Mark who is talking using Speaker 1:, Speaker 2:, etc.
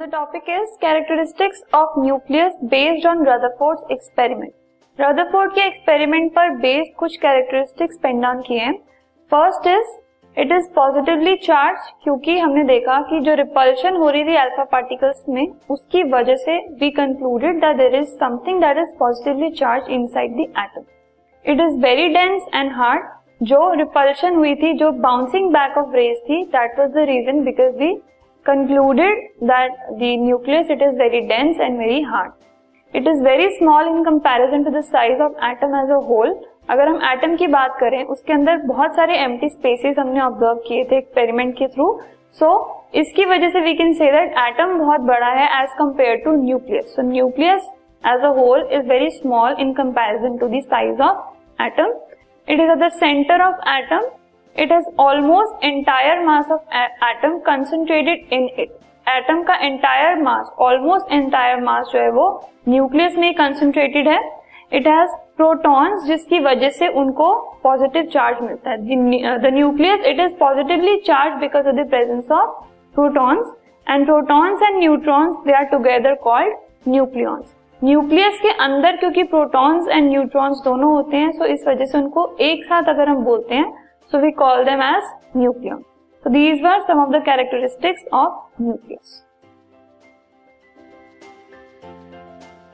Speaker 1: the topic is characteristics of nucleus based on Rutherford's experiment. Rutherford के experiment पर based कुछ characteristics pen down किए हैं। First is it is positively charge क्योंकि हमने देखा कि जो रिपल्शन हो रही थी अल्फ़ा पार्टिकल्स में, उसकी वजह से we concluded that there is something that is positively charge inside the atom it is very dense and hard जो रिपल्शन हुई थी, जो बाउंसिंग बैक ऑफ़ रेज थी that was the reason because we concluded that the nucleus it is very dense and very hard. It is very small in comparison to the size of atom as a whole. अगर हम atom की बात करें उसके अंदर बहुत सारे empty spaces हमने ऑब्ज़र्व किए थे एक्सपेरिमेंट के थ्रू सो so, इसकी वजह से we can say that atom बहुत बड़ा है as compare to nucleus so nucleus as a whole is very small in comparison to the size of atom it is at the centre of atom it has almost entire mass of atom concentrated in it atom का entire mass almost entire mass जो है वो nucleus में concentrated है. It has protons जिसकी वजह से उनको पॉजिटिव चार्ज मिलता है. The nucleus it is positively charge because of the presence of protons and protons and neutrons they are together called nucleons nucleus के अंदर, क्योंकि प्रोटॉन्स एंड न्यूट्रॉन्स दोनों होते हैं सो so इस वजह से उनको एक साथ अगर हम बोलते हैं So we call them as nucleon. So these were some of the characteristics of nucleus.